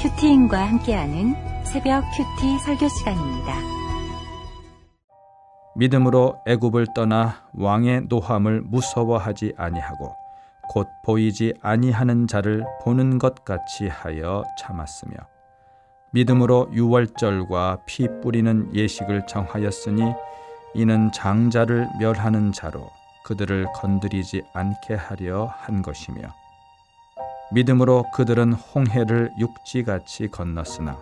큐티인과 함께하는 새벽 큐티 설교 시간입니다. 믿음으로 애굽을 떠나 왕의 노함을 무서워하지 아니하고 곧 보이지 아니하는 자를 보는 것 같이 하여 참았으며 믿음으로 유월절과 피 뿌리는 예식을 정하였으니 이는 장자를 멸하는 자로 그들을 건드리지 않게 하려 한 것이며 믿음으로 그들은 홍해를 육지같이 건넜으나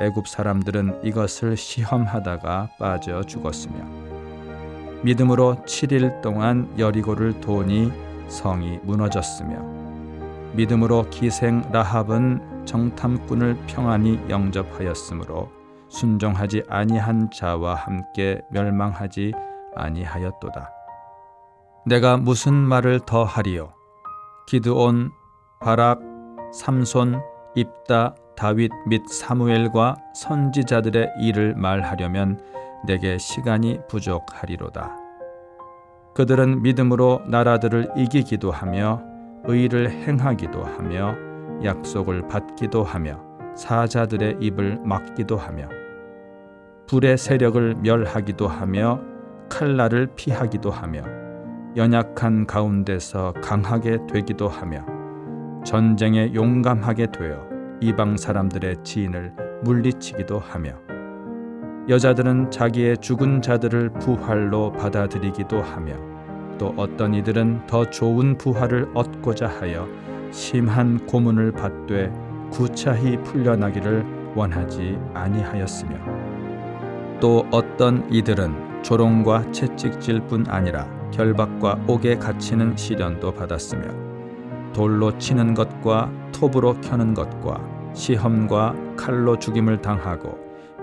애굽 사람들은 이것을 시험하다가 빠져 죽었으며 믿음으로 7일 동안 여리고를 도니 성이 무너졌으며 믿음으로 기생 라합은 정탐꾼을 평안히 영접하였으므로 순종하지 아니한 자와 함께 멸망하지 아니하였도다. 내가 무슨 말을 더 하리요? 기드온, 바락, 삼손, 입다, 다윗 및 사무엘과 선지자들의 일을 말하려면 내게 시간이 부족하리로다. 그들은 믿음으로 나라들을 이기기도 하며 의를 행하기도 하며 약속을 받기도 하며 사자들의 입을 막기도 하며 불의 세력을 멸하기도 하며 칼날을 피하기도 하며 연약한 가운데서 강하게 되기도 하며 전쟁에 용감하게 되어 이방 사람들의 지인을 물리치기도 하며 여자들은 자기의 죽은 자들을 부활로 받아들이기도 하며 또 어떤 이들은 더 좋은 부활을 얻고자 하여 심한 고문을 받되 구차히 풀려나기를 원하지 아니하였으며 또 어떤 이들은 조롱과 채찍질 뿐 아니라 결박과 옥에 갇히는 시련도 받았으며 돌로 치는 것과 톱으로 켜는 것과 시험과 칼로 죽임을 당하고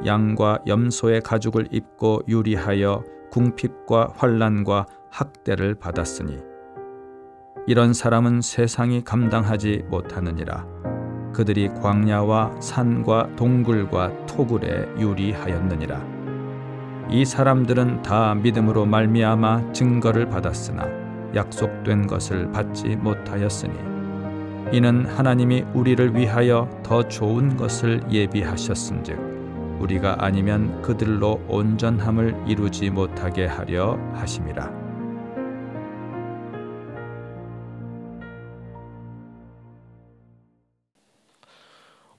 양과 염소의 가죽을 입고 유리하여 궁핍과 환란과 학대를 받았으니 이런 사람은 세상이 감당하지 못하느니라. 그들이 광야와 산과 동굴과 토굴에 유리하였느니라. 이 사람들은 다 믿음으로 말미암아 증거를 받았으나 약속된 것을 받지 못하였으니 이는 하나님이 우리를 위하여 더 좋은 것을 예비하셨은즉 우리가 아니면 그들로 온전함을 이루지 못하게 하려 하심이라.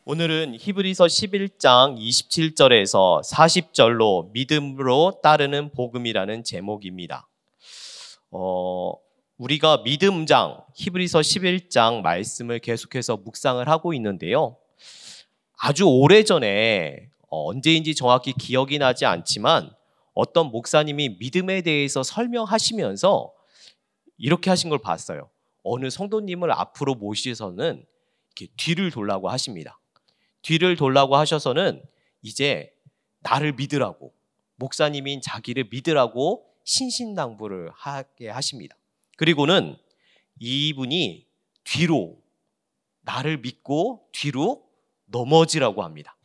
오늘은 히브리서 11장 27절에서 40절로 믿음으로 따르는 복음이라는 제목입니다. 어, 우리가 믿음장 히브리서 11장 말씀을 계속해서 묵상을 하고 있는데요. 아주 오래전에 어, 언제인지 정확히 기억이 나지 않지만 어떤 목사님이 믿음에 대해서 설명하시면서 이렇게 하신 걸 봤어요. 어느 성도님을 앞으로 모시서는 이렇게 뒤를 돌라고 하십니다. 뒤를 돌라고 하셔서는 이제 나를 믿으라고 목사님인 자기를 믿으라고 신신당부를 하게 하십니다. 그리고는 이분이 뒤로 나를 믿고 뒤로 넘어지라고 합니다.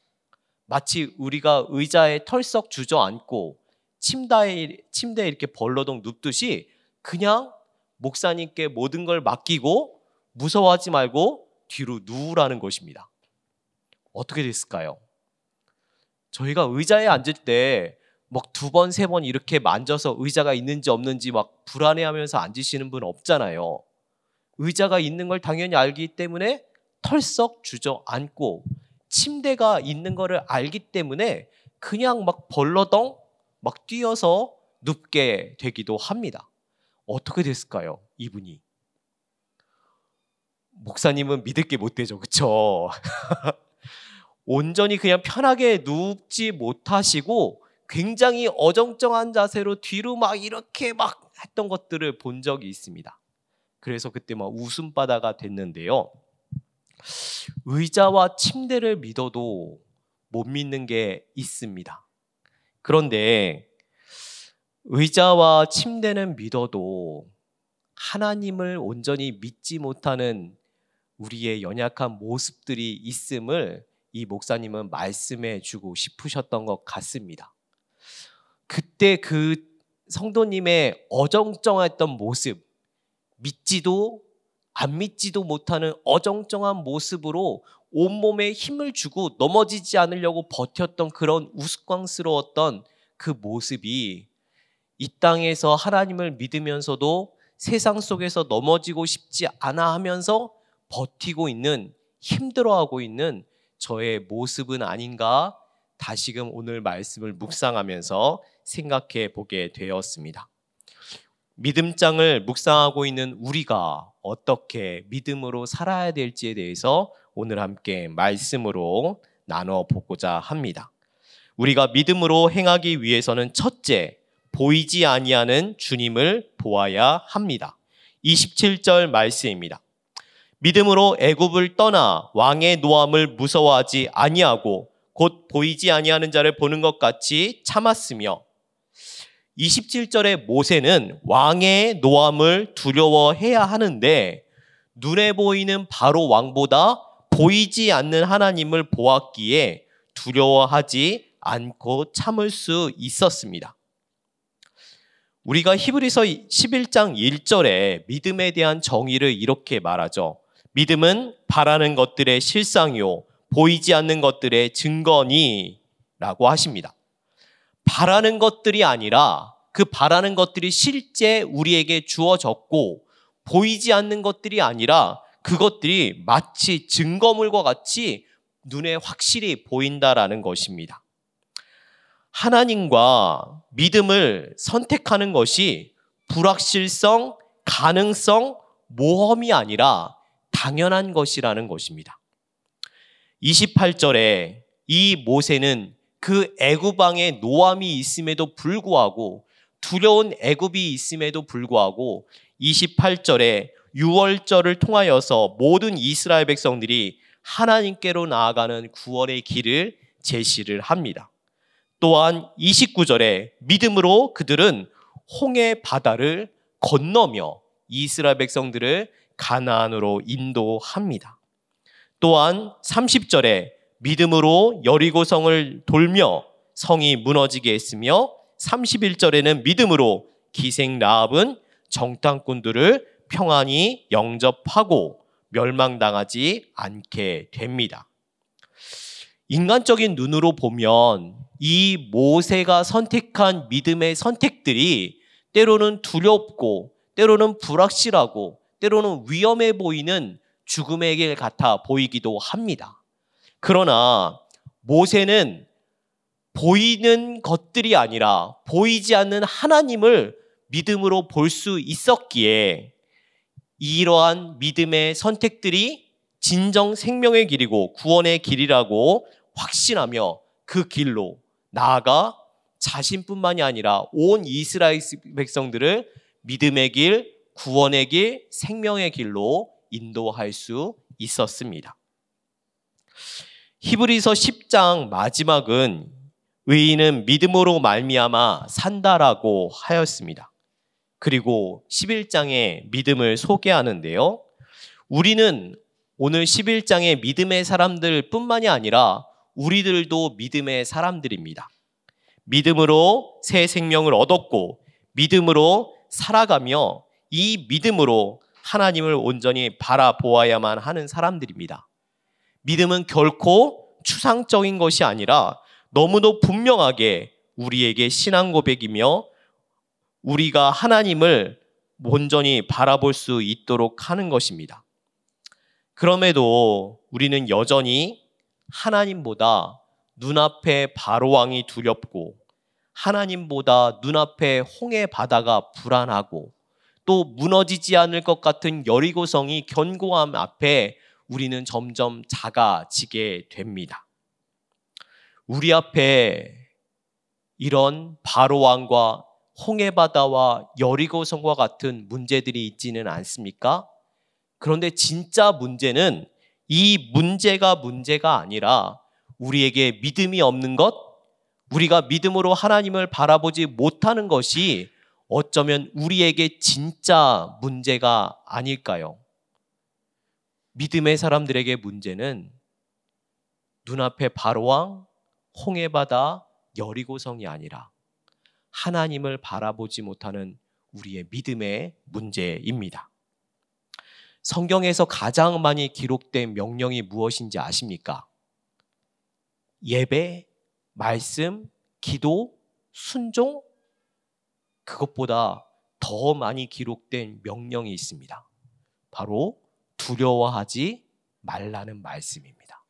마치 우리가 의자에 털썩 주저앉고 침대에, 침대에 이렇게 벌러덩 눕듯이 그냥 목사님께 모든 걸 맡기고 무서워하지 말고 뒤로 누우라는 것입니다. 어떻게 됐을까요? 저희가 의자에 앉을 때 막 두 번, 세 번 이렇게 만져서 의자가 있는지 없는지 막 불안해하면서 앉으시는 분 없잖아요. 의자가 있는 걸 당연히 알기 때문에 털썩 주저앉고 침대가 있는 거를 알기 때문에 그냥 막 벌러덩 막 뛰어서 눕게 되기도 합니다. 어떻게 됐을까요? 이분이. 목사님은 믿을 게 못 되죠. 그쵸? 온전히 그냥 편하게 눕지 못하시고 굉장히 어정쩡한 자세로 뒤로 막 이렇게 막 했던 것들을 본 적이 있습니다. 그래서 그때 막 웃음바다가 됐는데요. 의자와 침대를 믿어도 못 믿는 게 있습니다. 그런데 의자와 침대는 믿어도 하나님을 온전히 믿지 못하는 우리의 연약한 모습들이 있음을 이 목사님은 말씀해 주고 싶으셨던 것 같습니다. 그때 그 성도님의 어정쩡했던 모습, 믿지도 안 믿지도 못하는 어정쩡한 모습으로 온몸에 힘을 주고 넘어지지 않으려고 버텼던 그런 우스꽝스러웠던 그 모습이 이 땅에서 하나님을 믿으면서도 세상 속에서 넘어지고 싶지 않아 하면서 버티고 있는 힘들어하고 있는 저의 모습은 아닌가 다시금 오늘 말씀을 묵상하면서 생각해 보게 되었습니다. 믿음장을 묵상하고 있는 우리가 어떻게 믿음으로 살아야 될지에 대해서 오늘 함께 말씀으로 나눠 보고자 합니다. 우리가 믿음으로 행하기 위해서는 첫째, 보이지 아니하는 주님을 보아야 합니다. 27절 말씀입니다. 믿음으로 애굽을 떠나 왕의 노함을 무서워하지 아니하고 곧 보이지 아니하는 자를 보는 것 같이 참았으며 27절에 모세는 왕의 노함을 두려워해야 하는데 눈에 보이는 바로 왕보다 보이지 않는 하나님을 보았기에 두려워하지 않고 참을 수 있었습니다. 우리가 히브리서 11장 1절에 믿음에 대한 정의를 이렇게 말하죠. 믿음은 바라는 것들의 실상이요 보이지 않는 것들의 증거니라고 하십니다. 바라는 것들이 아니라 그 바라는 것들이 실제 우리에게 주어졌고 보이지 않는 것들이 아니라 그것들이 마치 증거물과 같이 눈에 확실히 보인다라는 것입니다. 하나님과 믿음을 선택하는 것이 불확실성, 가능성, 모험이 아니라 당연한 것이라는 것입니다. 28절에 이 모세는 그 애굽왕의 노함이 있음에도 불구하고 두려운 애굽이 있음에도 불구하고 28절에 6월절을 통하여서 모든 이스라엘 백성들이 하나님께로 나아가는 구원의 길을 제시를 합니다. 또한 29절에 믿음으로 그들은 홍해 바다를 건너며 이스라엘 백성들을 가나안으로 인도합니다. 또한 30절에 믿음으로 여리고성을 돌며 성이 무너지게 했으며 31절에는 믿음으로 기생 라합은 정탐꾼들을 평안히 영접하고 멸망당하지 않게 됩니다. 인간적인 눈으로 보면 이 모세가 선택한 믿음의 선택들이 때로는 두렵고 때로는 불확실하고 때로는 위험해 보이는 죽음의 길 같아 보이기도 합니다. 그러나 모세는 보이는 것들이 아니라 보이지 않는 하나님을 믿음으로 볼 수 있었기에 이러한 믿음의 선택들이 진정 생명의 길이고 구원의 길이라고 확신하며 그 길로 나아가 자신뿐만이 아니라 온 이스라엘 백성들을 믿음의 길, 구원의 길, 생명의 길로 인도할 수 있었습니다. 히브리서 10장 마지막은 의인은 믿음으로 말미암아 산다라고 하였습니다. 그리고 11장에 믿음을 소개하는데요. 우리는 오늘 11장의 믿음의 사람들 뿐만이 아니라 우리들도 믿음의 사람들입니다. 믿음으로 새 생명을 얻었고 믿음으로 살아가며 이 믿음으로 하나님을 온전히 바라보아야만 하는 사람들입니다. 믿음은 결코 추상적인 것이 아니라 너무도 분명하게 우리에게 신앙 고백이며 우리가 하나님을 온전히 바라볼 수 있도록 하는 것입니다. 그럼에도 우리는 여전히 하나님보다 눈앞에 바로왕이 두렵고 하나님보다 눈앞에 홍해 바다가 불안하고 또 무너지지 않을 것 같은 여리고성이 견고함 앞에 우리는 점점 작아지게 됩니다. 우리 앞에 이런 바로왕과 홍해바다와 여리고성과 같은 문제들이 있지는 않습니까? 그런데 진짜 문제는 이 문제가 문제가 아니라 우리에게 믿음이 없는 것, 우리가 믿음으로 하나님을 바라보지 못하는 것이 어쩌면 우리에게 진짜 문제가 아닐까요? 믿음의 사람들에게 문제는 눈앞에 바로왕, 홍해바다, 여리고성이 아니라 하나님을 바라보지 못하는 우리의 믿음의 문제입니다. 성경에서 가장 많이 기록된 명령이 무엇인지 아십니까? 예배, 말씀, 기도, 순종, 그것보다 더 많이 기록된 명령이 있습니다. 바로 두려워하지 말라는 말씀입니다.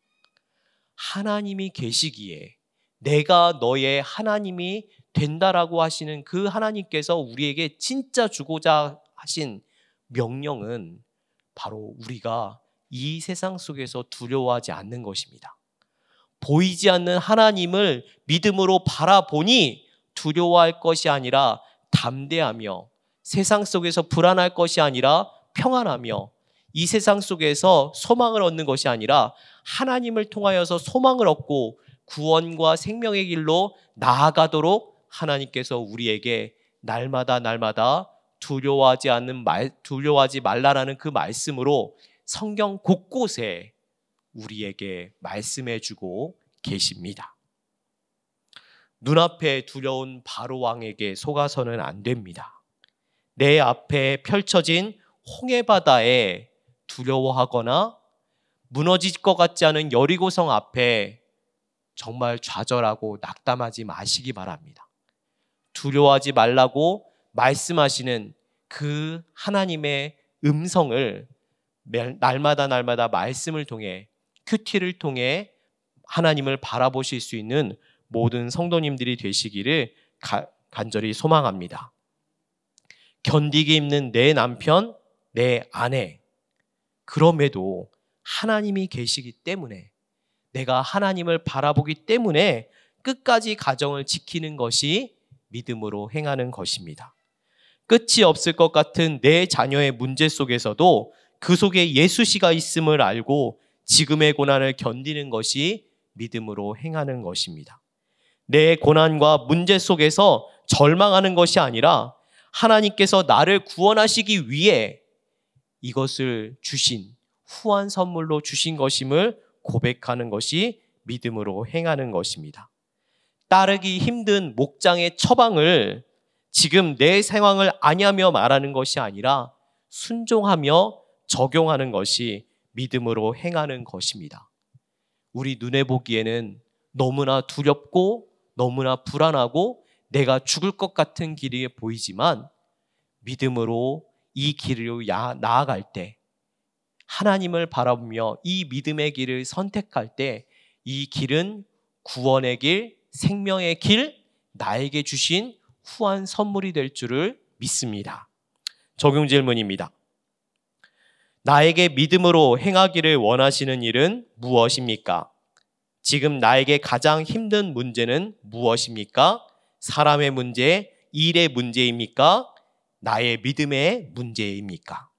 하나님이 계시기에 내가 너의 하나님이 된다라고 하시는 그 하나님께서 우리에게 진짜 주고자 하신 명령은 바로 우리가 이 세상 속에서 두려워하지 않는 것입니다. 보이지 않는 하나님을 믿음으로 바라보니 두려워할 것이 아니라 담대하며 세상 속에서 불안할 것이 아니라 평안하며 이 세상 속에서 소망을 얻는 것이 아니라 하나님을 통하여서 소망을 얻고 구원과 생명의 길로 나아가도록 하나님께서 우리에게 날마다 날마다 두려워하지 않는 말 두려워하지 말라라는 그 말씀으로 성경 곳곳에 우리에게 말씀해 주고 계십니다. 눈앞에 두려운 바로 왕에게 속아서는 안 됩니다. 내 앞에 펼쳐진 홍해 바다에 두려워하거나 무너질 것 같지 않은 여리고성 앞에 정말 좌절하고 낙담하지 마시기 바랍니다. 두려워하지 말라고 말씀하시는 그 하나님의 음성을 날마다 날마다 말씀을 통해 큐티를 통해 하나님을 바라보실 수 있는 모든 성도님들이 되시기를 가, 간절히 소망합니다. 견디기 힘든 내 남편, 내 아내, 그럼에도 하나님이 계시기 때문에 내가 하나님을 바라보기 때문에 끝까지 가정을 지키는 것이 믿음으로 행하는 것입니다. 끝이 없을 것 같은 내 자녀의 문제 속에서도 그 속에 예수 씨가 있음을 알고 지금의 고난을 견디는 것이 믿음으로 행하는 것입니다. 내 고난과 문제 속에서 절망하는 것이 아니라 하나님께서 나를 구원하시기 위해 이것을 주신 후한 선물로 주신 것임을 고백하는 것이 믿음으로 행하는 것입니다. 따르기 힘든 목장의 처방을 지금 내 상황을 아냐며 말하는 것이 아니라 순종하며 적용하는 것이 믿음으로 행하는 것입니다. 우리 눈에 보기에는 너무나 두렵고 너무나 불안하고 내가 죽을 것 같은 길이 보이지만 믿음으로 이 길을 나아갈 때 하나님을 바라보며 이 믿음의 길을 선택할 때 이 길은 구원의 길, 생명의 길, 나에게 주신 후한 선물이 될 줄을 믿습니다. 적용 질문입니다. 나에게 믿음으로 행하기를 원하시는 일은 무엇입니까? 지금 나에게 가장 힘든 문제는 무엇입니까? 사람의 문제, 일의 문제입니까? 나의 믿음의 문제입니까?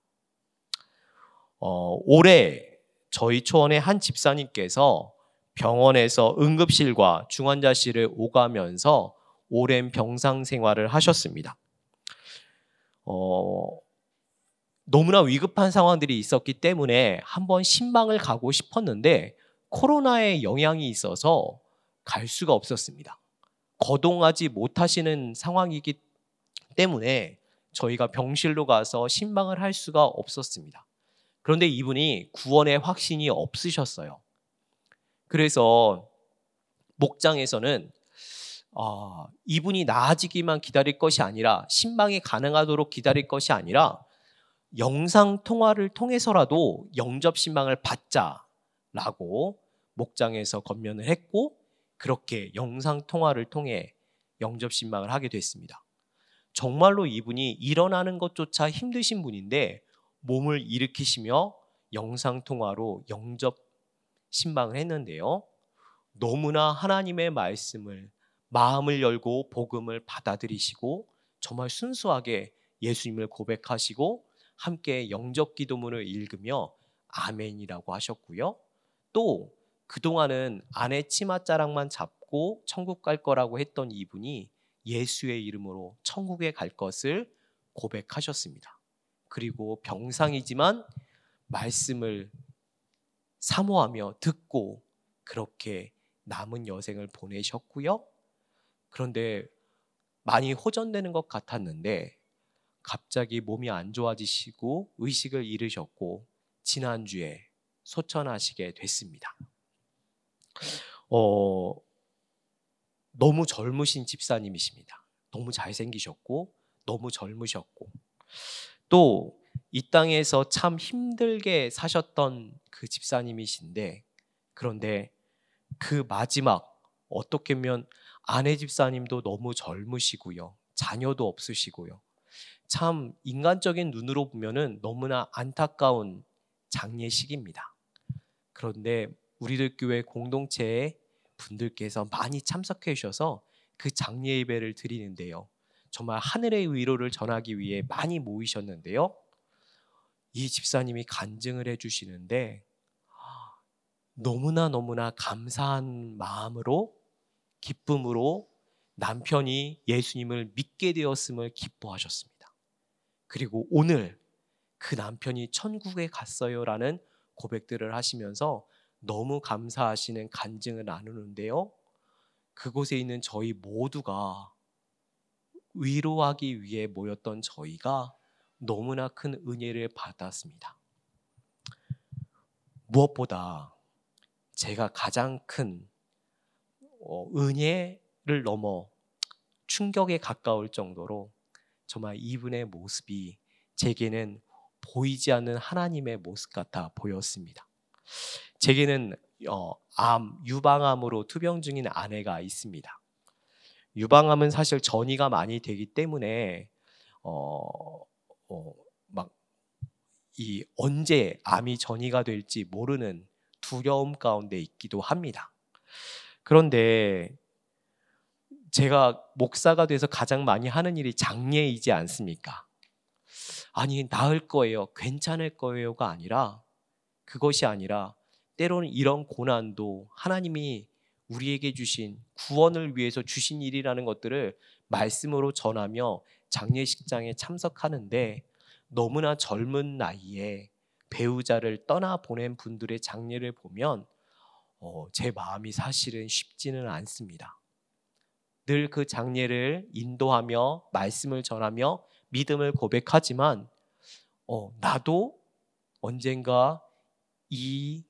어, 올해 저희 초원의 한 집사님께서 병원에서 응급실과 중환자실을 오가면서 오랜 병상 생활을 하셨습니다. 어, 너무나 위급한 상황들이 있었기 때문에 한번 신방을 가고 싶었는데 코로나의 영향이 있어서 갈 수가 없었습니다. 거동하지 못하시는 상황이기 때문에 저희가 병실로 가서 신방을 할 수가 없었습니다. 그런데 이분이 구원의 확신이 없으셨어요. 그래서 목장에서는 어, 이분이 나아지기만 기다릴 것이 아니라 신방이 가능하도록 기다릴 것이 아니라 영상 통화를 통해서라도 영접 신방을 받자라고 목장에서 건면을 했고 그렇게 영상 통화를 통해 영접 신방을 하게 됐습니다. 정말로 이분이 일어나는 것조차 힘드신 분인데 몸을 일으키시며 영상 통화로 영접 신방을 했는데요. 너무나 하나님의 말씀을 마음을 열고 복음을 받아들이시고 정말 순수하게 예수님을 고백하시고 함께 영접 기도문을 읽으며 아멘이라고 하셨고요. 또 그동안은 아내 치맛자락만 잡고 천국 갈 거라고 했던 이분이 예수의 이름으로 천국에 갈 것을 고백하셨습니다. 그리고 병상이지만 말씀을 사모하며 듣고 그렇게 남은 여생을 보내셨고요. 그런데 많이 호전되는 것 같았는데 갑자기 몸이 안 좋아지시고 의식을 잃으셨고 지난주에 소천하시게 됐습니다. 어, 너무 젊으신 집사님이십니다. 너무 잘생기셨고 너무 젊으셨고 또 이 땅에서 참 힘들게 사셨던 그 집사님이신데 그런데 그 마지막 어떻게 보면 아내 집사님도 너무 젊으시고요. 자녀도 없으시고요. 참 인간적인 눈으로 보면은 너무나 안타까운 장례식입니다. 그런데 우리들 교회 공동체의 분들께서 많이 참석해 주셔서 그 장례 예배를 드리는데요. 정말 하늘의 위로를 전하기 위해 많이 모이셨는데요. 이 집사님이 간증을 해 주시는데 너무나 너무나 감사한 마음으로 기쁨으로 남편이 예수님을 믿게 되었음을 기뻐하셨습니다. 그리고 오늘 그 남편이 천국에 갔어요라는 고백들을 하시면서 너무 감사하시는 간증을 나누는데요. 그곳에 있는 저희 모두가 위로하기 위해 모였던 저희가 너무나 큰 은혜를 받았습니다. 무엇보다 제가 가장 큰 어, 은혜를 넘어 충격에 가까울 정도로 정말 이분의 모습이 제게는 보이지 않는 하나님의 모습 같아 보였습니다. 제게는 어, 암, 유방암으로 투병 중인 아내가 있습니다. 유방암은 사실 전이가 많이 되기 때문에 어, 어, 막 이 언제 암이 전이가 될지 모르는 두려움 가운데 있기도 합니다. 그런데 제가 목사가 돼서 가장 많이 하는 일이 장례이지 않습니까? 아니, 나을 거예요. 괜찮을 거예요가 아니라 그것이 아니라 때로는 이런 고난도 하나님이 우리에게 주신 구원을 위해서 주신 일이라는 것들을 말씀으로 전하며 장례식장에 참석하는데 너무나 젊은 나이에 배우자를 떠나 보낸 분들의 장례를 보면 어, 제 마음이 사실은 쉽지는 않습니다. 늘 그 장례를 인도하며 말씀을 전하며 믿음을 고백하지만 어, 나도 언젠가 이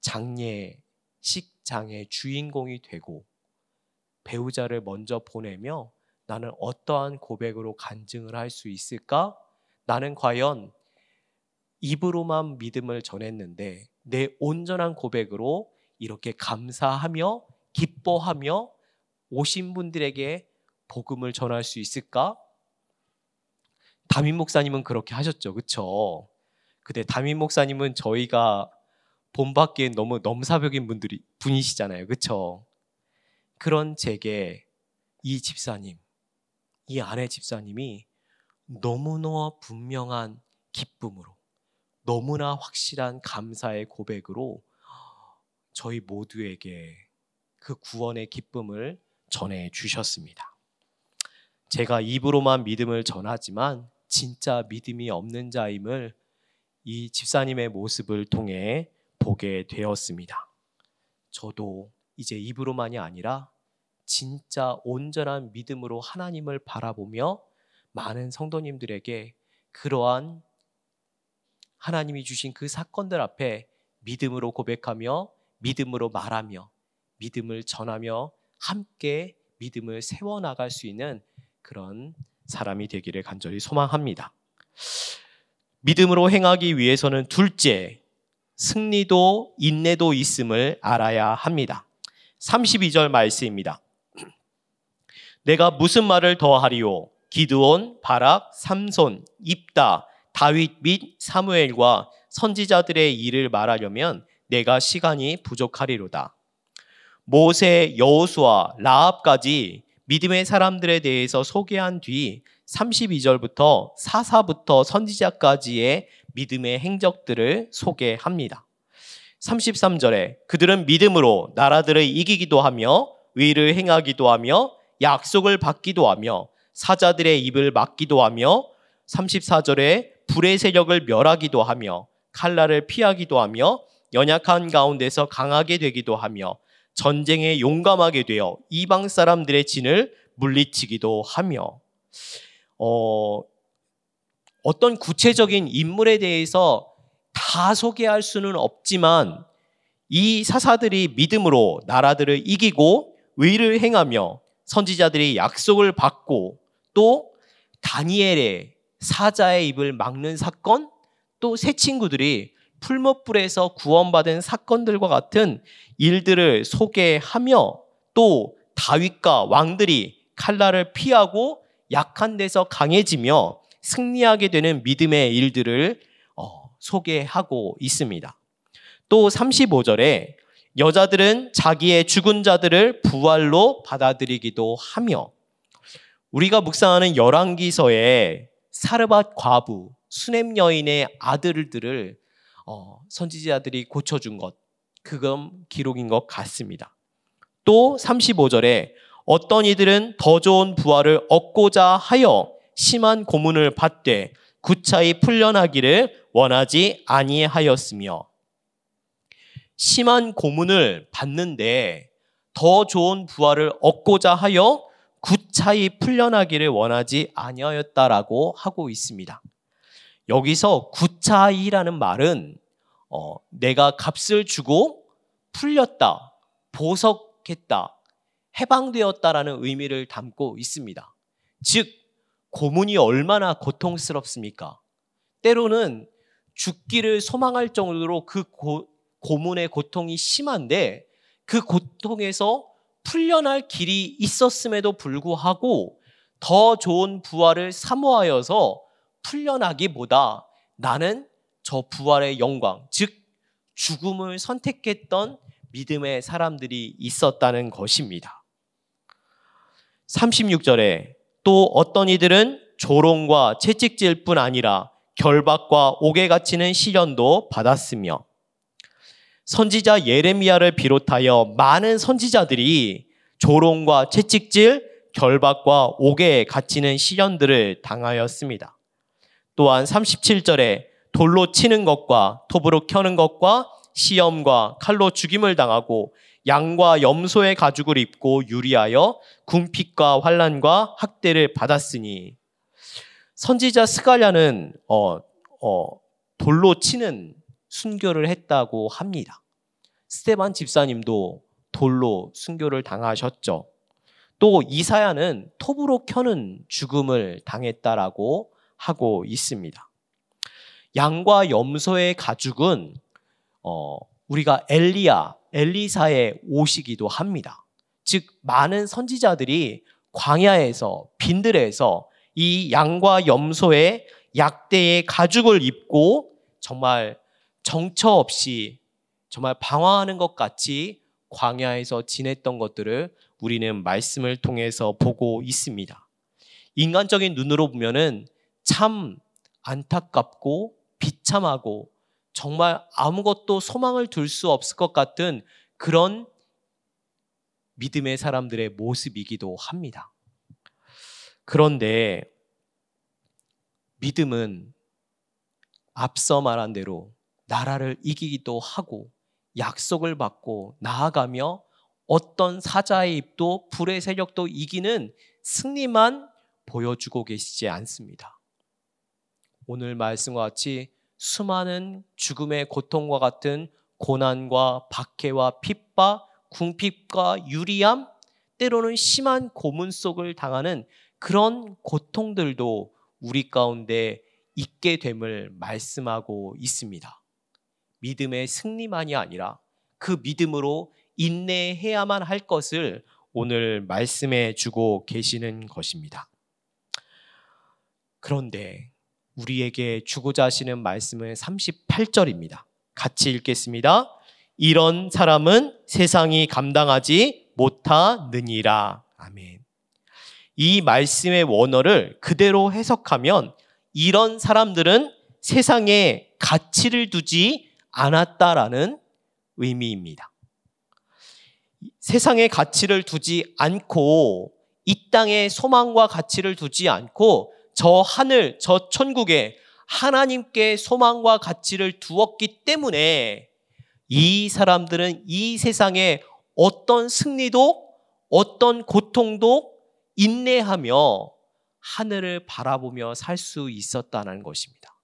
장례식 장의 주인공이 되고 배우자를 먼저 보내며 나는 어떠한 고백으로 간증을 할 수 있을까? 나는 과연 입으로만 믿음을 전했는데 내 온전한 고백으로 이렇게 감사하며 기뻐하며 오신 분들에게 복음을 전할 수 있을까? 담임 목사님은 그렇게 하셨죠. 그쵸? 근데 담임 목사님은 저희가 본받기엔 너무 넘사벽인 분들이 분이시잖아요. 그쵸? 그런 제게 이 집사님, 이 아내 집사님이 너무나 분명한 기쁨으로 너무나 확실한 감사의 고백으로 저희 모두에게 그 구원의 기쁨을 전해 주셨습니다. 제가 입으로만 믿음을 전하지만 진짜 믿음이 없는 자임을 이 집사님의 모습을 통해 보게 되었습니다. 저도 이제 입으로만이 아니라 진짜 온전한 믿음으로 하나님을 바라보며 많은 성도님들에게 그러한 하나님이 주신 그 사건들 앞에 믿음으로 고백하며 믿음으로 말하며 믿음을 전하며 함께 믿음을 세워나갈 수 있는 그런 사람이 되기를 간절히 소망합니다. 믿음으로 행하기 위해서는 둘째, 승리도 인내도 있음을 알아야 합니다. 32절 말씀입니다. 내가 무슨 말을 더하리요? 기드온, 바락, 삼손, 입다, 다윗 및 사무엘과 선지자들의 일을 말하려면 내가 시간이 부족하리로다. 모세, 여호수아, 라합까지 믿음의 사람들에 대해서 소개한 뒤 32절부터 사사부터 선지자까지의 믿음의 행적들을 소개합니다. 33절에 그들은 믿음으로 나라들을 이기기도 하며 위를 행하기도 하며 약속을 받기도 하며 사자들의 입을 막기도 하며 34절에 불의 세력을 멸하기도 하며 칼날을 피하기도 하며 연약한 가운데서 강하게 되기도 하며 전쟁에 용감하게 되어 이방 사람들의 진을 물리치기도 하며 어 어떤 구체적인 인물에 대해서 다 소개할 수는 없지만 이 사사들이 믿음으로 나라들을 이기고 의를 행하며 선지자들이 약속을 받고 또 다니엘의 사자의 입을 막는 사건 또 새 친구들이 풀목불에서 구원받은 사건들과 같은 일들을 소개하며 또 다윗과 왕들이 칼날을 피하고 약한 데서 강해지며 승리하게 되는 믿음의 일들을 어, 소개하고 있습니다. 또 35절에 여자들은 자기의 죽은 자들을 부활로 받아들이기도 하며 우리가 묵상하는 열왕기서에 사르밧 과부 수냄 여인의 아들들을 어, 선지자들이 고쳐준 것 그건 기록인 것 같습니다. 또 35절에 어떤 이들은 더 좋은 부활을 얻고자 하여 심한 고문을 받되 구차히 풀려나기를 원하지 아니하였으며 심한 고문을 받는데 더 좋은 부활을 얻고자 하여 구차히 풀려나기를 원하지 아니하였다라고 하고 있습니다. 여기서 구차히라는 말은 어, 내가 값을 주고 풀렸다, 보석했다, 해방되었다라는 의미를 담고 있습니다. 즉 고문이 얼마나 고통스럽습니까? 때로는 죽기를 소망할 정도로 그 고, 고문의 고통이 심한데 그 고통에서 풀려날 길이 있었음에도 불구하고 더 좋은 부활을 사모하여서 풀려나기보다 나는 저 부활의 영광, 즉 죽음을 선택했던 믿음의 사람들이 있었다는 것입니다. 36절에 또 어떤 이들은 조롱과 채찍질 뿐 아니라 결박과 옥에 갇히는 시련도 받았으며 선지자 예레미야를 비롯하여 많은 선지자들이 조롱과 채찍질, 결박과 옥에 갇히는 시련들을 당하였습니다. 또한 37절에 돌로 치는 것과 톱으로 켜는 것과 시험과 칼로 죽임을 당하고 양과 염소의 가죽을 입고 유리하여 궁핍과 환란과 학대를 받았으니 선지자 스갈랴는 어, 어, 돌로 치는 순교를 했다고 합니다. 스테반 집사님도 돌로 순교를 당하셨죠. 또 이사야는 톱으로 켜는 죽음을 당했다라고 하고 있습니다. 양과 염소의 가죽은 어, 우리가 엘리야, 엘리사의 옷이기도 합니다. 즉 많은 선지자들이 광야에서 빈들에서 이 양과 염소의 약대의 가죽을 입고 정말 정처 없이 정말 방황하는 것 같이 광야에서 지냈던 것들을 우리는 말씀을 통해서 보고 있습니다. 인간적인 눈으로 보면은 참 안타깝고 비참하고 정말 아무것도 소망을 둘 수 없을 것 같은 그런 믿음의 사람들의 모습이기도 합니다. 그런데 믿음은 앞서 말한 대로 나라를 이기기도 하고 약속을 받고 나아가며 어떤 사자의 입도 불의 세력도 이기는 승리만 보여주고 계시지 않습니다. 오늘 말씀과 같이 수많은 죽음의 고통과 같은 고난과 박해와 핍박, 궁핍과 유리함, 때로는 심한 고문 속을 당하는 그런 고통들도 우리 가운데 있게 됨을 말씀하고 있습니다. 믿음의 승리만이 아니라 그 믿음으로 인내해야만 할 것을 오늘 말씀해 주고 계시는 것입니다. 그런데 우리에게 주고자 하시는 말씀은 38절입니다. 같이 읽겠습니다. 이런 사람은 세상이 감당하지 못하느니라. 아멘. 이 말씀의 원어를 그대로 해석하면 이런 사람들은 세상에 가치를 두지 않았다라는 의미입니다. 세상에 가치를 두지 않고 이 땅에 소망과 가치를 두지 않고 저 하늘, 저 천국에 하나님께 소망과 가치를 두었기 때문에 이 사람들은 이 세상에 어떤 승리도 어떤 고통도 인내하며 하늘을 바라보며 살 수 있었다는 것입니다.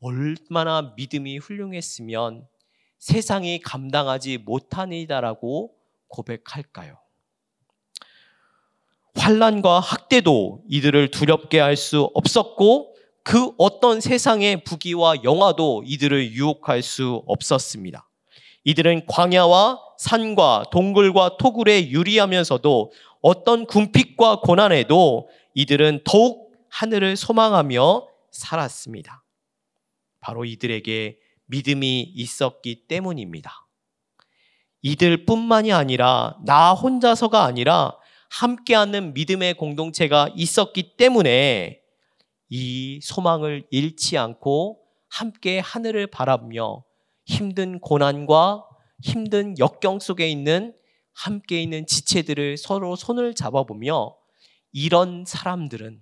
얼마나 믿음이 훌륭했으면 세상이 감당하지 못하니다라고 고백할까요? 환란과 학대도 이들을 두렵게 할 수 없었고 그 어떤 세상의 부귀와 영화도 이들을 유혹할 수 없었습니다. 이들은 광야와 산과 동굴과 토굴에 유리하면서도 어떤 궁핍과 고난에도 이들은 더욱 하늘을 소망하며 살았습니다. 바로 이들에게 믿음이 있었기 때문입니다. 이들뿐만이 아니라 나 혼자서가 아니라 함께하는 믿음의 공동체가 있었기 때문에 이 소망을 잃지 않고 함께 하늘을 바라보며 힘든 고난과 힘든 역경 속에 있는 함께 있는 지체들을 서로 손을 잡아보며 이런 사람들은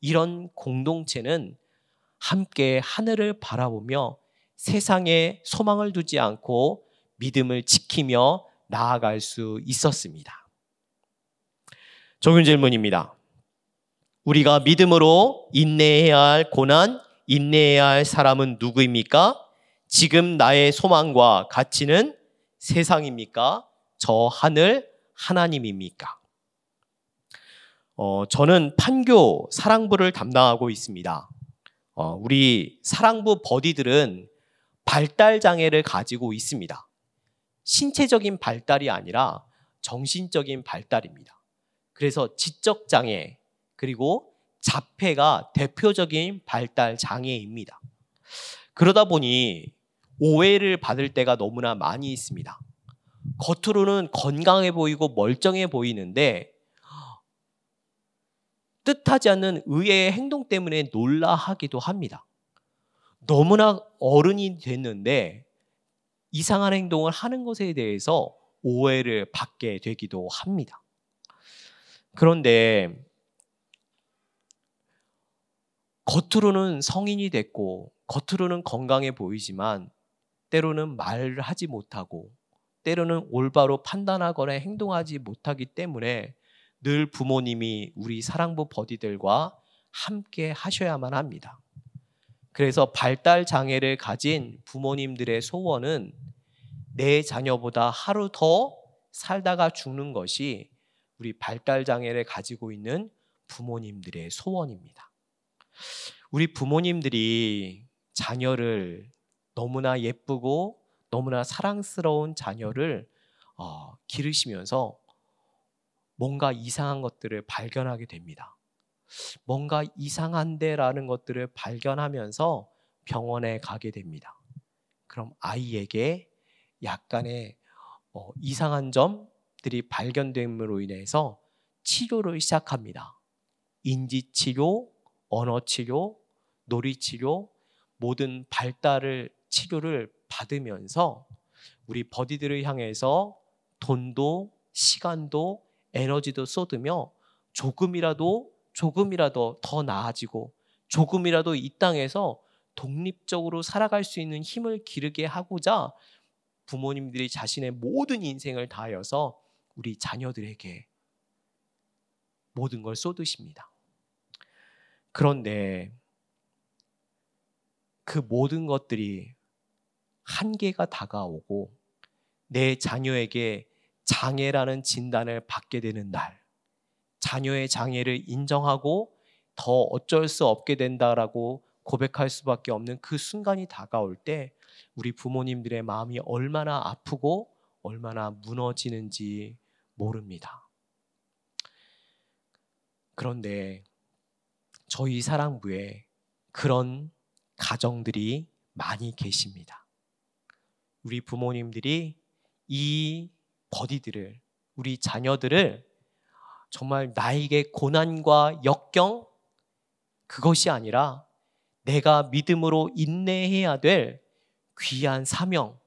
이런 공동체는 함께 하늘을 바라보며 세상에 소망을 두지 않고 믿음을 지키며 나아갈 수 있었습니다. 적용 질문입니다. 우리가 믿음으로 인내해야 할 고난, 인내해야 할 사람은 누구입니까? 지금 나의 소망과 가치는 세상입니까? 저 하늘 하나님입니까? 어, 저는 판교 사랑부를 담당하고 있습니다. 어, 우리 사랑부 버디들은 발달 장애를 가지고 있습니다. 신체적인 발달이 아니라 정신적인 발달입니다. 그래서 지적 장애 그리고 자폐가 대표적인 발달 장애입니다. 그러다 보니 오해를 받을 때가 너무나 많이 있습니다. 겉으로는 건강해 보이고 멀쩡해 보이는데 뜻하지 않는 의외의 행동 때문에 놀라하기도 합니다. 너무나 어른이 됐는데 이상한 행동을 하는 것에 대해서 오해를 받게 되기도 합니다. 그런데 겉으로는 성인이 됐고 겉으로는 건강해 보이지만 때로는 말을 하지 못하고 때로는 올바로 판단하거나 행동하지 못하기 때문에 늘 부모님이 우리 사랑부 버디들과 함께 하셔야만 합니다. 그래서 발달 장애를 가진 부모님들의 소원은 내 자녀보다 하루 더 살다가 죽는 것이 우리 발달 장애를 가지고 있는 부모님들의 소원입니다. 우리 부모님들이 자녀를 너무나 예쁘고 너무나 사랑스러운 자녀를 어, 기르시면서 뭔가 이상한 것들을 발견하게 됩니다. 뭔가 이상한데라는 것들을 발견하면서 병원에 가게 됩니다. 그럼 아이에게 약간의 어, 이상한 점 들이 발견됨으로 인해서 치료를 시작합니다. 인지 치료, 언어 치료, 놀이 치료, 모든 발달을 치료를 받으면서 우리 버디들을 향해서 돈도 시간도 에너지도 쏟으며 조금이라도 조금이라도 더 나아지고 조금이라도 이 땅에서 독립적으로 살아갈 수 있는 힘을 기르게 하고자 부모님들이 자신의 모든 인생을 다하여서 우리 자녀들에게 모든 걸 쏟으십니다. 그런데 그 모든 것들이 한계가 다가오고 내 자녀에게 장애라는 진단을 받게 되는 날, 자녀의 장애를 인정하고 더 어쩔 수 없게 된다라고 고백할 수밖에 없는 그 순간이 다가올 때 우리 부모님들의 마음이 얼마나 아프고 얼마나 무너지는지 모릅니다. 그런데 저희 사랑부에 그런 가정들이 많이 계십니다. 우리 부모님들이 이 버디들을, 우리 자녀들을 정말 나에게 고난과 역경, 그것이 아니라 내가 믿음으로 인내해야 될 귀한 사명,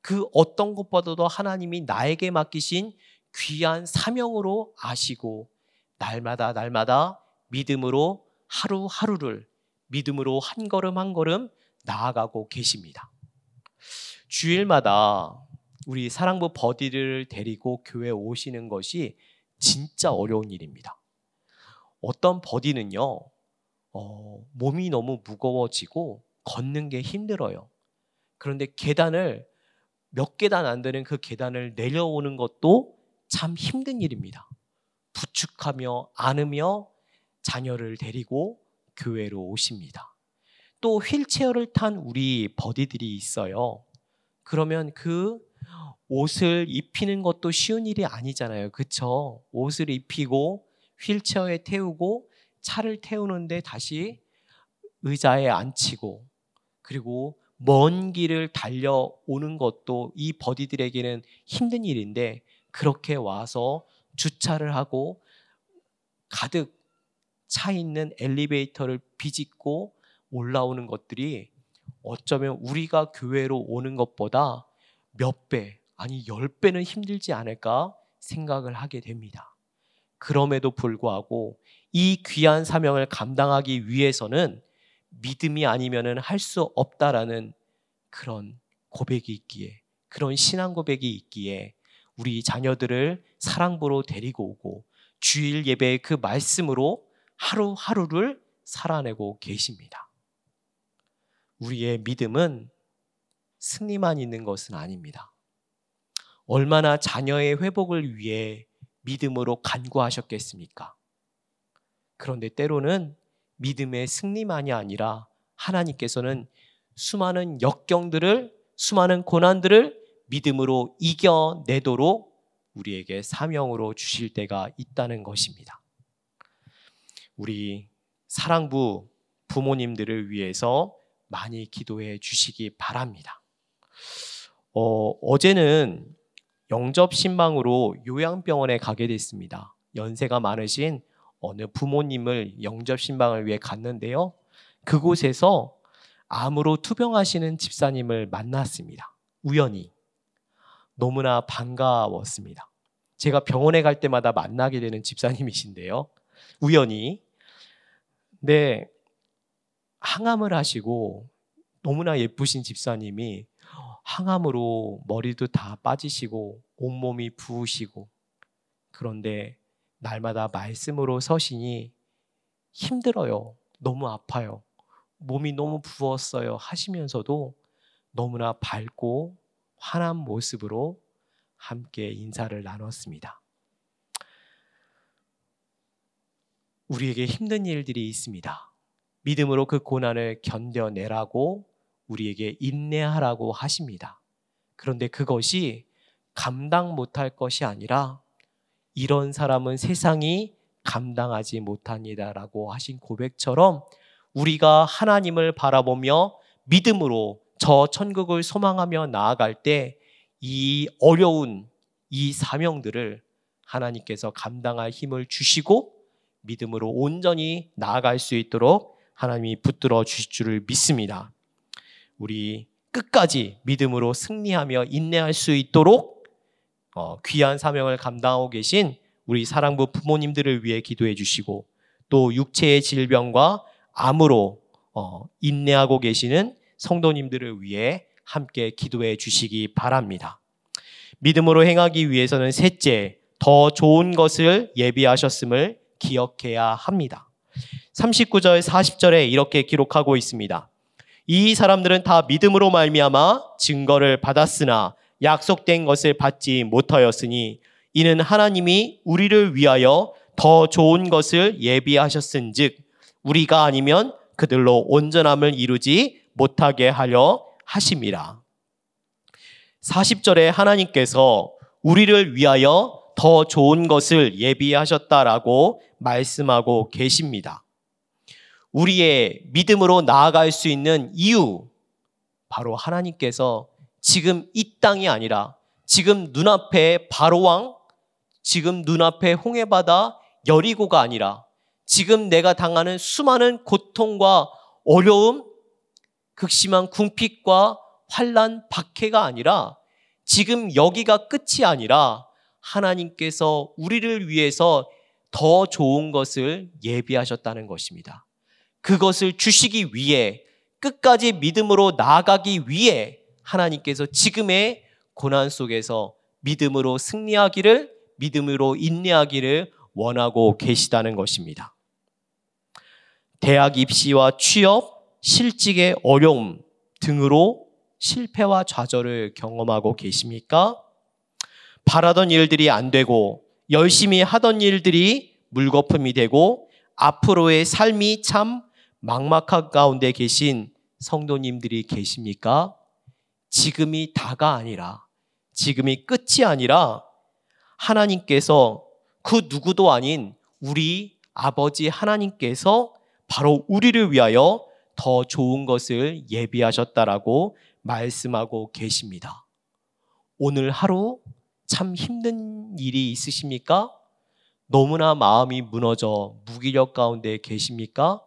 그 어떤 것보다도 하나님이 나에게 맡기신 귀한 사명으로 아시고 날마다 날마다 믿음으로 하루하루를 믿음으로 한 걸음 한 걸음 나아가고 계십니다. 주일마다 우리 사랑부 버디를 데리고 교회 오시는 것이 진짜 어려운 일입니다. 어떤 버디는요, 어, 몸이 너무 무거워지고 걷는 게 힘들어요. 그런데 계단을 몇 계단 안 되는 그 계단을 내려오는 것도 참 힘든 일입니다. 부축하며 안으며 자녀를 데리고 교회로 오십니다. 또 휠체어를 탄 우리 버디들이 있어요. 그러면 그 옷을 입히는 것도 쉬운 일이 아니잖아요. 그쵸? 옷을 입히고 휠체어에 태우고 차를 태우는데 다시 의자에 앉히고 그리고 먼 길을 달려오는 것도 이 버디들에게는 힘든 일인데 그렇게 와서 주차를 하고 가득 차 있는 엘리베이터를 비집고 올라오는 것들이 어쩌면 우리가 교회로 오는 것보다 몇 배, 아니 열 배는 힘들지 않을까 생각을 하게 됩니다. 그럼에도 불구하고 이 귀한 사명을 감당하기 위해서는 믿음이 아니면은 할 수 없다라는 그런 고백이 있기에 그런 신앙 고백이 있기에 우리 자녀들을 사랑부로 데리고 오고 주일 예배의 그 말씀으로 하루하루를 살아내고 계십니다. 우리의 믿음은 승리만 있는 것은 아닙니다. 얼마나 자녀의 회복을 위해 믿음으로 간구하셨겠습니까? 그런데 때로는 믿음의 승리만이 아니라 하나님께서는 수많은 역경들을, 수많은 고난들을 믿음으로 이겨내도록 우리에게 사명으로 주실 때가 있다는 것입니다. 우리 사랑부 부모님들을 위해서 많이 기도해 주시기 바랍니다. 어, 어제는 영접 신방으로 요양병원에 가게 됐습니다. 연세가 많으신 어느 부모님을 영접 신방을 위해 갔는데요. 그곳에서 암으로 투병하시는 집사님을 만났습니다. 우연히. 너무나 반가웠습니다. 제가 병원에 갈 때마다 만나게 되는 집사님이신데요. 우연히. 네. 항암을 하시고 너무나 예쁘신 집사님이 항암으로 머리도 다 빠지시고 온몸이 부으시고 그런데 날마다 말씀으로 서시니 힘들어요. 너무 아파요. 몸이 너무 부었어요. 하시면서도 너무나 밝고 환한 모습으로 함께 인사를 나눴습니다. 우리에게 힘든 일들이 있습니다. 믿음으로 그 고난을 견뎌내라고 우리에게 인내하라고 하십니다. 그런데 그것이 감당 못할 것이 아니라 이런 사람은 세상이 감당하지 못합니다라고 하신 고백처럼 우리가 하나님을 바라보며 믿음으로 저 천국을 소망하며 나아갈 때 이 어려운 이 사명들을 하나님께서 감당할 힘을 주시고 믿음으로 온전히 나아갈 수 있도록 하나님이 붙들어 주실 줄을 믿습니다. 우리 끝까지 믿음으로 승리하며 인내할 수 있도록 어, 귀한 사명을 감당하고 계신 우리 사랑부 부모님들을 위해 기도해 주시고 또 육체의 질병과 암으로 어, 인내하고 계시는 성도님들을 위해 함께 기도해 주시기 바랍니다. 믿음으로 행하기 위해서는 셋째, 더 좋은 것을 예비하셨음을 기억해야 합니다. 39절, 40절에 이렇게 기록하고 있습니다. 이 사람들은 다 믿음으로 말미암아 증거를 받았으나 약속된 것을 받지 못하였으니 이는 하나님이 우리를 위하여 더 좋은 것을 예비하셨은즉 우리가 아니면 그들로 온전함을 이루지 못하게 하려 하심이라. 40절에 하나님께서 우리를 위하여 더 좋은 것을 예비하셨다라고 말씀하고 계십니다. 우리의 믿음으로 나아갈 수 있는 이유, 바로 하나님께서 지금 이 땅이 아니라 지금 눈앞에 바로왕, 지금 눈앞에 홍해바다, 여리고가 아니라 지금 내가 당하는 수많은 고통과 어려움, 극심한 궁핍과 환란, 박해가 아니라 지금 여기가 끝이 아니라 하나님께서 우리를 위해서 더 좋은 것을 예비하셨다는 것입니다. 그것을 주시기 위해 끝까지 믿음으로 나아가기 위해 하나님께서 지금의 고난 속에서 믿음으로 승리하기를 믿음으로 인내하기를 원하고 계시다는 것입니다. 대학 입시와 취업, 실직의 어려움 등으로 실패와 좌절을 경험하고 계십니까? 바라던 일들이 안 되고 열심히 하던 일들이 물거품이 되고 앞으로의 삶이 참 막막한 가운데 계신 성도님들이 계십니까? 지금이 다가 아니라 지금이 끝이 아니라 하나님께서 그 누구도 아닌 우리 아버지 하나님께서 바로 우리를 위하여 더 좋은 것을 예비하셨다라고 말씀하고 계십니다. 오늘 하루 참 힘든 일이 있으십니까? 너무나 마음이 무너져 무기력 가운데 계십니까?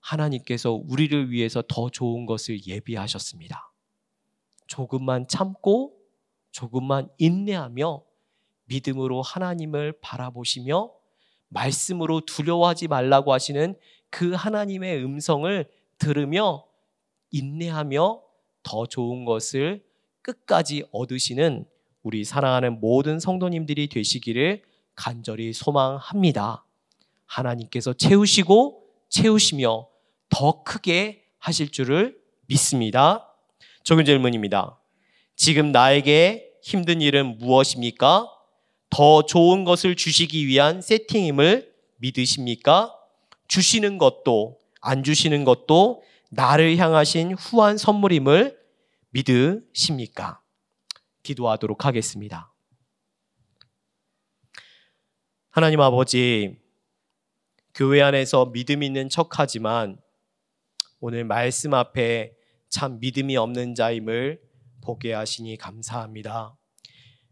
하나님께서 우리를 위해서 더 좋은 것을 예비하셨습니다. 조금만 참고 조금만 인내하며 믿음으로 하나님을 바라보시며 말씀으로 두려워하지 말라고 하시는 그 하나님의 음성을 들으며 인내하며 더 좋은 것을 끝까지 얻으시는 우리 사랑하는 모든 성도님들이 되시기를 간절히 소망합니다. 하나님께서 채우시고 채우시며 더 크게 하실 줄을 믿습니다. 적은 질문입니다. 지금 나에게 힘든 일은 무엇입니까? 더 좋은 것을 주시기 위한 세팅임을 믿으십니까? 주시는 것도 안 주시는 것도 나를 향하신 후한 선물임을 믿으십니까? 기도하도록 하겠습니다. 하나님 아버지, 교회 안에서 믿음 있는 척 하지만 오늘 말씀 앞에 참 믿음이 없는 자임을 보게 하시니 감사합니다.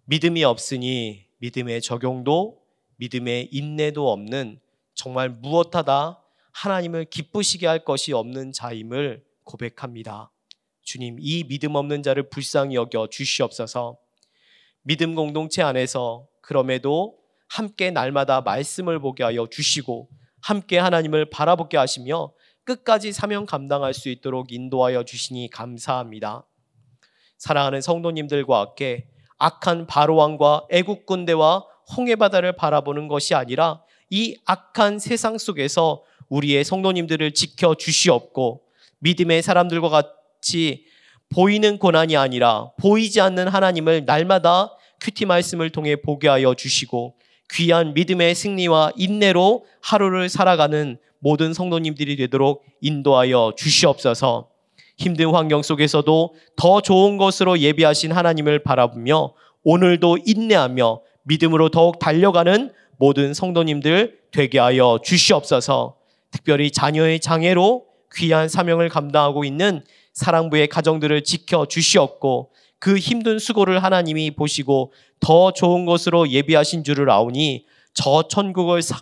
믿음이 없으니 믿음의 적용도 믿음의 인내도 없는 정말 무엇하다 하나님을 기쁘시게 할 것이 없는 자임을 고백합니다. 주님, 이 믿음 없는 자를 불쌍히 여겨 주시옵소서. 믿음 공동체 안에서 그럼에도 함께 날마다 말씀을 보게 하여 주시고 함께 하나님을 바라보게 하시며 끝까지 사명 감당할 수 있도록 인도하여 주시니 감사합니다. 사랑하는 성도님들과 함께 악한 바로왕과 애국 군대와 홍해 바다를 바라보는 것이 아니라 이 악한 세상 속에서 우리의 성도님들을 지켜 주시옵고 믿음의 사람들과 같이 보이는 고난이 아니라 보이지 않는 하나님을 날마다 큐티 말씀을 통해 보게 하여 주시고 귀한 믿음의 승리와 인내로 하루를 살아가는 모든 성도님들이 되도록 인도하여 주시옵소서. 힘든 환경 속에서도 더 좋은 것으로 예비하신 하나님을 바라보며 오늘도 인내하며 믿음으로 더욱 달려가는 모든 성도님들 되게 하여 주시옵소서. 특별히 자녀의 장애로 귀한 사명을 감당하고 있는 사랑부의 가정들을 지켜 주시옵고 그 힘든 수고를 하나님이 보시고 더 좋은 것으로 예비하신 줄을 아오니 저 천국을 사,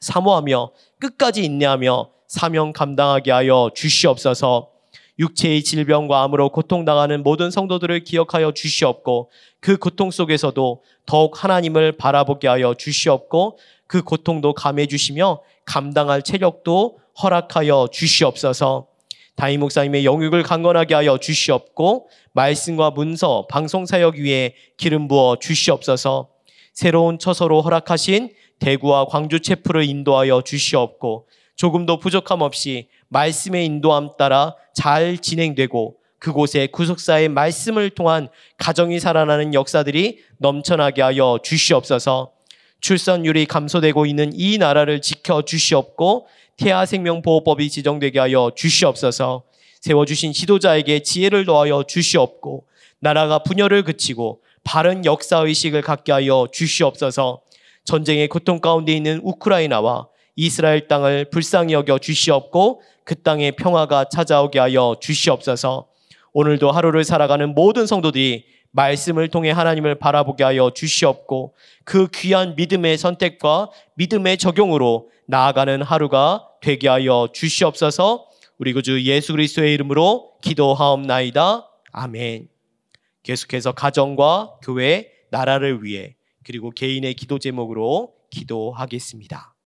사모하며 끝까지 인내하며 사명 감당하게 하여 주시옵소서. 육체의 질병과 암으로 고통당하는 모든 성도들을 기억하여 주시옵고 그 고통 속에서도 더욱 하나님을 바라보게 하여 주시옵고 그 고통도 감해 주시며 감당할 체력도 허락하여 주시옵소서. 다임 목사님의 영육을 강건하게 하여 주시옵고 말씀과 문서 방송 사역 위에 기름 부어 주시옵소서. 새로운 처소로 허락하신 대구와 광주 체프를 인도하여 주시옵고 조금도 부족함 없이 말씀의 인도함 따라 잘 진행되고 그곳에 구속사의 말씀을 통한 가정이 살아나는 역사들이 넘쳐나게 하여 주시옵소서. 출산율이 감소되고 있는 이 나라를 지켜 주시옵고 태아 생명 보호법이 지정되게 하여 주시옵소서. 세워 주신 지도자에게 지혜를 더하여 주시옵고 나라가 분열을 그치고 바른 역사 의식을 갖게 하여 주시옵소서. 전쟁의 고통 가운데 있는 우크라이나와 이스라엘 땅을 불쌍히 여겨 주시옵고 그 땅에 평화가 찾아오게 하여 주시옵소서. 오늘도 하루를 살아가는 모든 성도들이 말씀을 통해 하나님을 바라보게 하여 주시옵고 그 귀한 믿음의 선택과 믿음의 적용으로 나아가는 하루가 되게 하여 주시옵소서. 우리 구주 예수 그리스도의 이름으로 기도하옵나이다. 아멘. 계속해서 가정과 교회, 나라를 위해 그리고 개인의 기도 제목으로 기도하겠습니다.